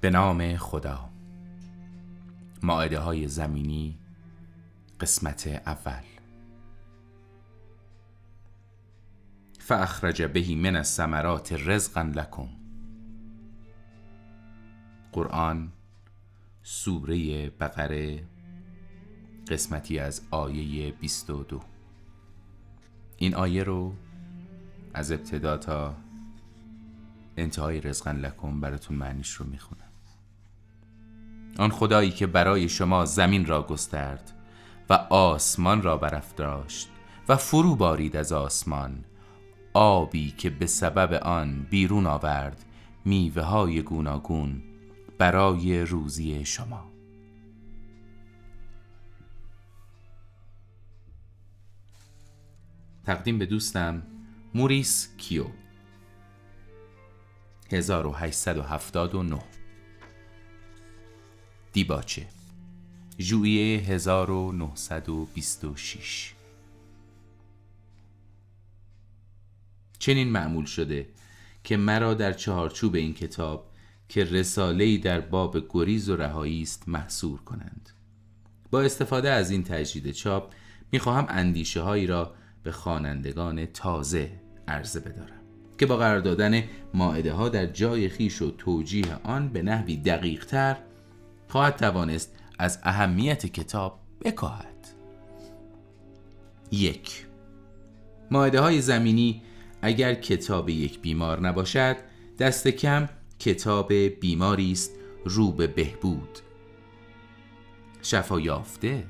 به نام خدا. معاهده های زمینی قسمت اول. فاخرج بهی من الثمرات رزقا لکم. قرآن سوره بقره قسمتی از آیه 22 این آیه رو از ابتدا تا انتهای رزقا لکم براتون معنیش رو می‌خونم. آن خدایی که برای شما زمین را گسترد و آسمان را برافراشت و فرو بارید از آسمان آبی که به سبب آن بیرون آورد میوه های گوناگون برای روزی شما. تقدیم به دوستم موریس کیو 1879 دیباچه. ژوئیه 1926 چنین معمول شده که مرا در چهارچوب این کتاب که رساله‌ای در باب گریز و رهایی است محصور کنند. با استفاده از این تجدید چاپ می‌خواهم اندیشه هایی را به خوانندگان تازه عرضه بدارم که با قرار دادن ماعده ها در جای خیش و توجیه آن به نحوی دقیق تر خواهد توانست از اهمیت کتاب بکاهد. یک. ماعده های زمینی اگر کتاب یک بیمار نباشد دست کم کتاب بیماری است رو به بهبود. شفا یافته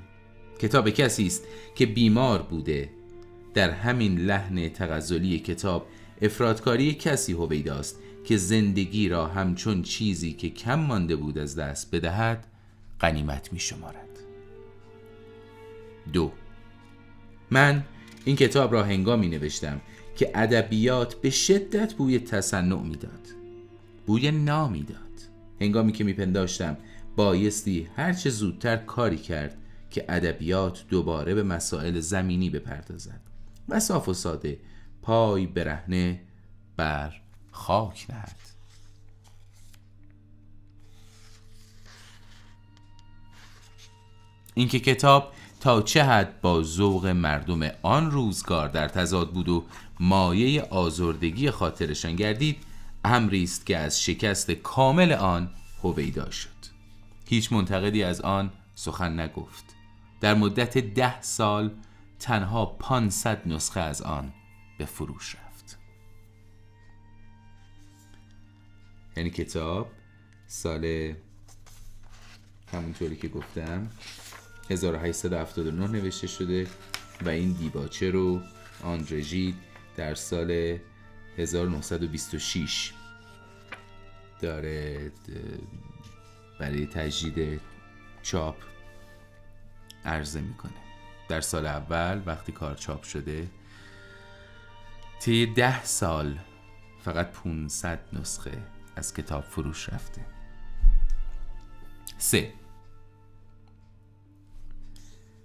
کتاب کسی است که بیمار بوده. در همین لحن تغزلی کتاب افرادکاری کسی هویداست که زندگی را همچون چیزی که کم مانده بود از دست بدهد قنیمت می شمارد دو من این کتاب را هنگامی نوشتم که ادبیات به شدت بوی تصنع می‌داد بوی نامی داد هنگامی که میپنداشتم بایستی هرچه زودتر کاری کرد که ادبیات دوباره به مسائل زمینی بپردازد. و صاف و ساده پای برهنه بر خاک نهد اینکه کتاب تا چه حد با ذوق مردم آن روزگار در تضاد بود و مایه آزردگی خاطرشان گردید امری است که از شکست کامل آن هویدا شد. هیچ منتقدی از آن سخن نگفت. در مدت ده سال تنها 500 نسخه از آن به فروش رفت. یعنی کتاب سال همونطوری که گفتم 1879 نوشته شده و این دیباچه رو آندرژید در سال 1926 داره برای تجدید چاپ عرضه می‌کنه. در سال اول وقتی کار چاپ شده طی ده سال فقط 500 نسخه از کتاب فروش رفته. سه.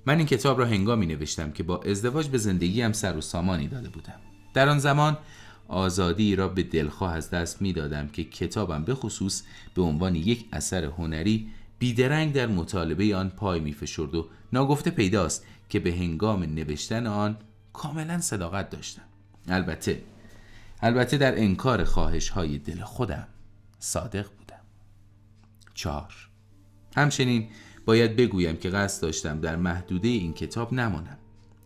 من این کتاب را هنگامی نوشتم که با ازدواج به زندگیم سر و سامانی داده بودم. در آن زمان آزادی را به دلخواه از دست می دادم که کتابم به خصوص به عنوان یک اثر هنری بیدرنگ در مطالبه آن پای می فشرد و ناگفته پیداست که به هنگام نوشتن آن کاملا صداقت داشتم. البته البته در انکار خواهش های دل خودم صادق بودم. چهار. همچنین باید بگویم که قصد داشتم در محدوده این کتاب نمانم.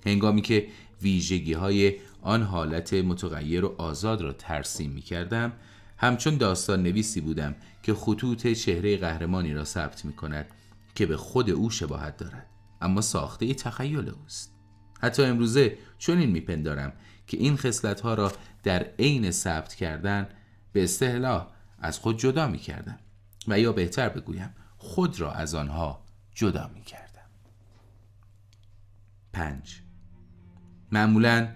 هنگامی که ویژگی های آن حالت متغیر و آزاد را ترسیم می کردم همچون داستان نویسی بودم که خطوط چهره قهرمانی را ثبت می کند که به خود او شباهت دارد. اما ساخته ای تخیل اوست. حتی امروزه چنین میپندارم که این خصلت ها را در عین ثبت کردن به اصطلاح از خود جدا می کردم و یا بهتر بگویم خود را از آنها جدا می کردم پنج. معمولا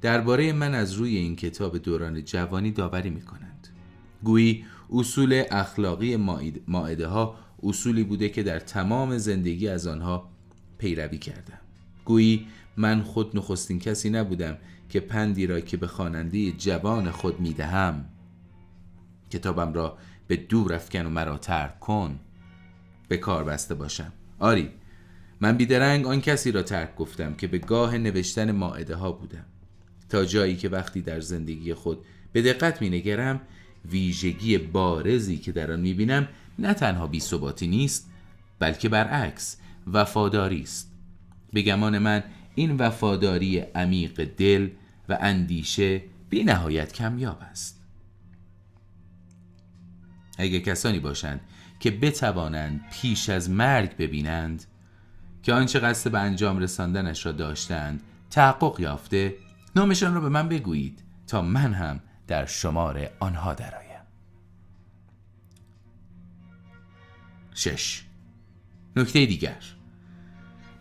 درباره من از روی این کتاب دوران جوانی داوری می کنند گویی اصول اخلاقی ماعده ها اصولی بوده که در تمام زندگی از آنها پیروی کردم. گویی من خود نخستین کسی نبودم که پندی را که به خواننده جوان خود می‌دهم کتابم را به دور افکن و مرا ترک کن. به کار بسته باشم. آری من بیدرنگ آن کسی را ترک گفتم که به گاه نوشتن ماعده ها بودم. تا جایی که وقتی در زندگی خود به دقت می نگرم ویژگی بارزی که در آن می بینم نه تنها بی نیست بلکه برعکس وفاداری است. به گمان من این وفاداری عمیق دل و اندیشه بی نهایت کمیاب است. اگر کسانی باشند که بتوانند پیش از مرگ ببینند که آنچه قصد به انجام رساندنش را داشتند تحقق یافته نامشان را به من بگویید تا من هم در شمار آنها درآیم. شش. نکته دیگر.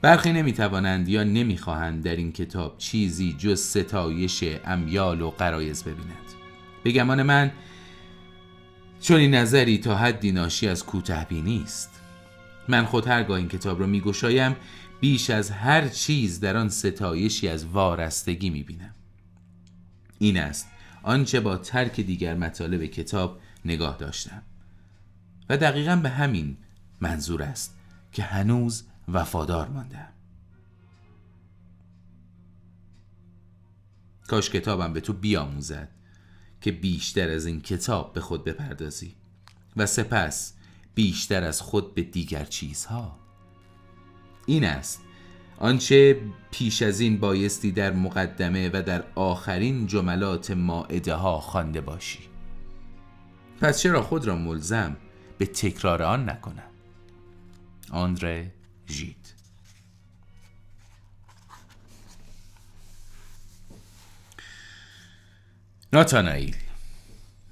برخی نمی‌توانند یا نمی‌خواهند در این کتاب چیزی جز ستایش امیال و قرایز ببینند. به گمان من چون این نظری تا حدی ناشی از کوتهبینی است من خود هرگاه این کتاب را میگشایم بیش از هر چیز در آن ستایشی از وارستگی می‌بینم. این است آنچه با ترک دیگر مطالب کتاب نگاه داشتم. و دقیقا به همین منظور است که هنوز وفادار ماندم. کاش کتابم به تو بیاموزد. که بیشتر از این کتاب به خود بپردازی و سپس بیشتر از خود به دیگر چیزها. این است. آنچه پیش از این بایستی در مقدمه و در آخرین جملات ماعده ها خوانده باشی. پس چرا خود را ملزم به تکرار آن نکنم؟ آندره ژید. ناتانائیل.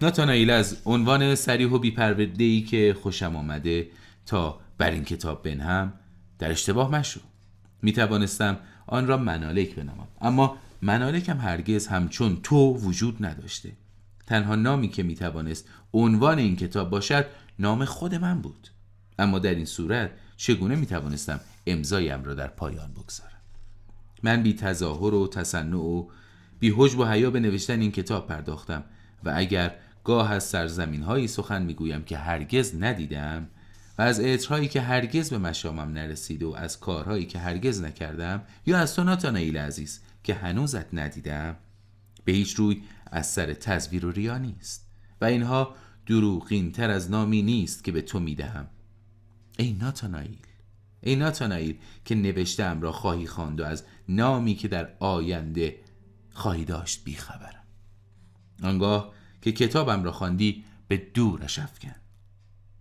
ناتانائیل از عنوان سریح و بیپرورده ای که خوشم آمده تا بر این کتاب بنهم در اشتباه مشو می توانستم آن را منالک بنامم. اما منالک هم هرگز همچون تو وجود نداشته. تنها نامی که می توانست عنوان این کتاب باشد نام خود من بود. اما در این صورت چگونه می توانستم امضایم را در پایان بگذارم؟ من بی تظاهر و تصنع و بی و حیا به نوشتن این کتاب پرداختم و اگر گاه از سرزمین هایی سخن می‌گویم که هرگز ندیدم و از عطرهایی که هرگز به مشامم نرسید و از کارهایی که هرگز نکردم یا از تو ناتانائیل عزیز که هنوزت ندیدم به هیچ روی از سر تصویر و ریا نیست و اینها دروغین تر از نامی نیست که به تو می‌دهم. ای ناتانائیل ای ناتانائیل که نوشتم را خواهی خواند و از نامی که در آینده خواهی داشت بیخبرم آنگاه که کتابم را خواندی به دورش افکن.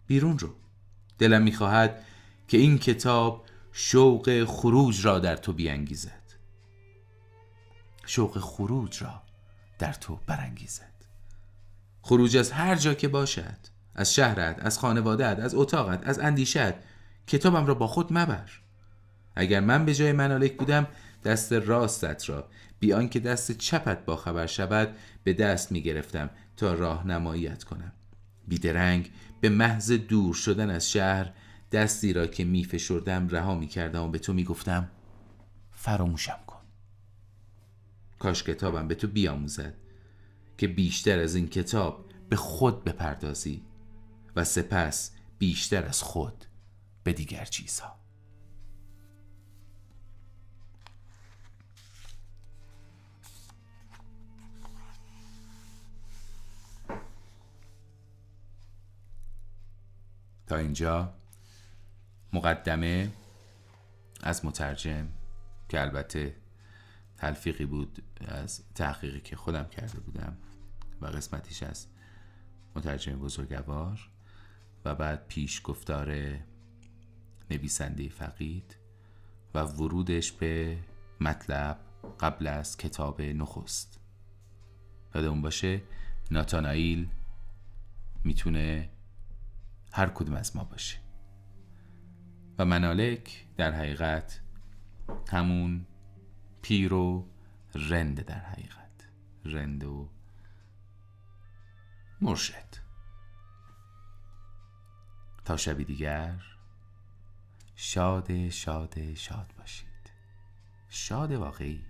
بیرون رو. دلم می‌خواهد که این کتاب شوق خروج را در تو بیانگیزد. شوق خروج را در تو برانگیزد. خروج از هر جا که باشد از شهرت از خانوادت از اتاقت از اندیشت کتابم را با خود مبر. اگر من به جای منالک بودم دست راستت را. بیان که دست چپت با خبر شود به دست می گرفتم تا راهنماییت کنم. بیدرنگ به محض دور شدن از شهر دستی را که می فشردم رها می کردم و به تو می گفتم فراموشم کن. کاش کتابم به تو بیاموزد که بیشتر از این کتاب به خود بپردازی و سپس بیشتر از خود به دیگر چیزها. تا اینجا مقدمه از مترجم که البته تلفیقی بود از تحقیقی که خودم کرده بودم و قسمتیش از مترجم بزرگوار و بعد پیش گفتار نویسنده فقید و ورودش به مطلب قبل از کتاب نخست. اون باشه ناتانائیل می‌تونه هر کدوم از ما باشه. و منالک در حقیقت همون پیر و رند در حقیقت. رند و مرشد. تا شبی دیگر شاد شاد شاد باشید. شاد واقعی.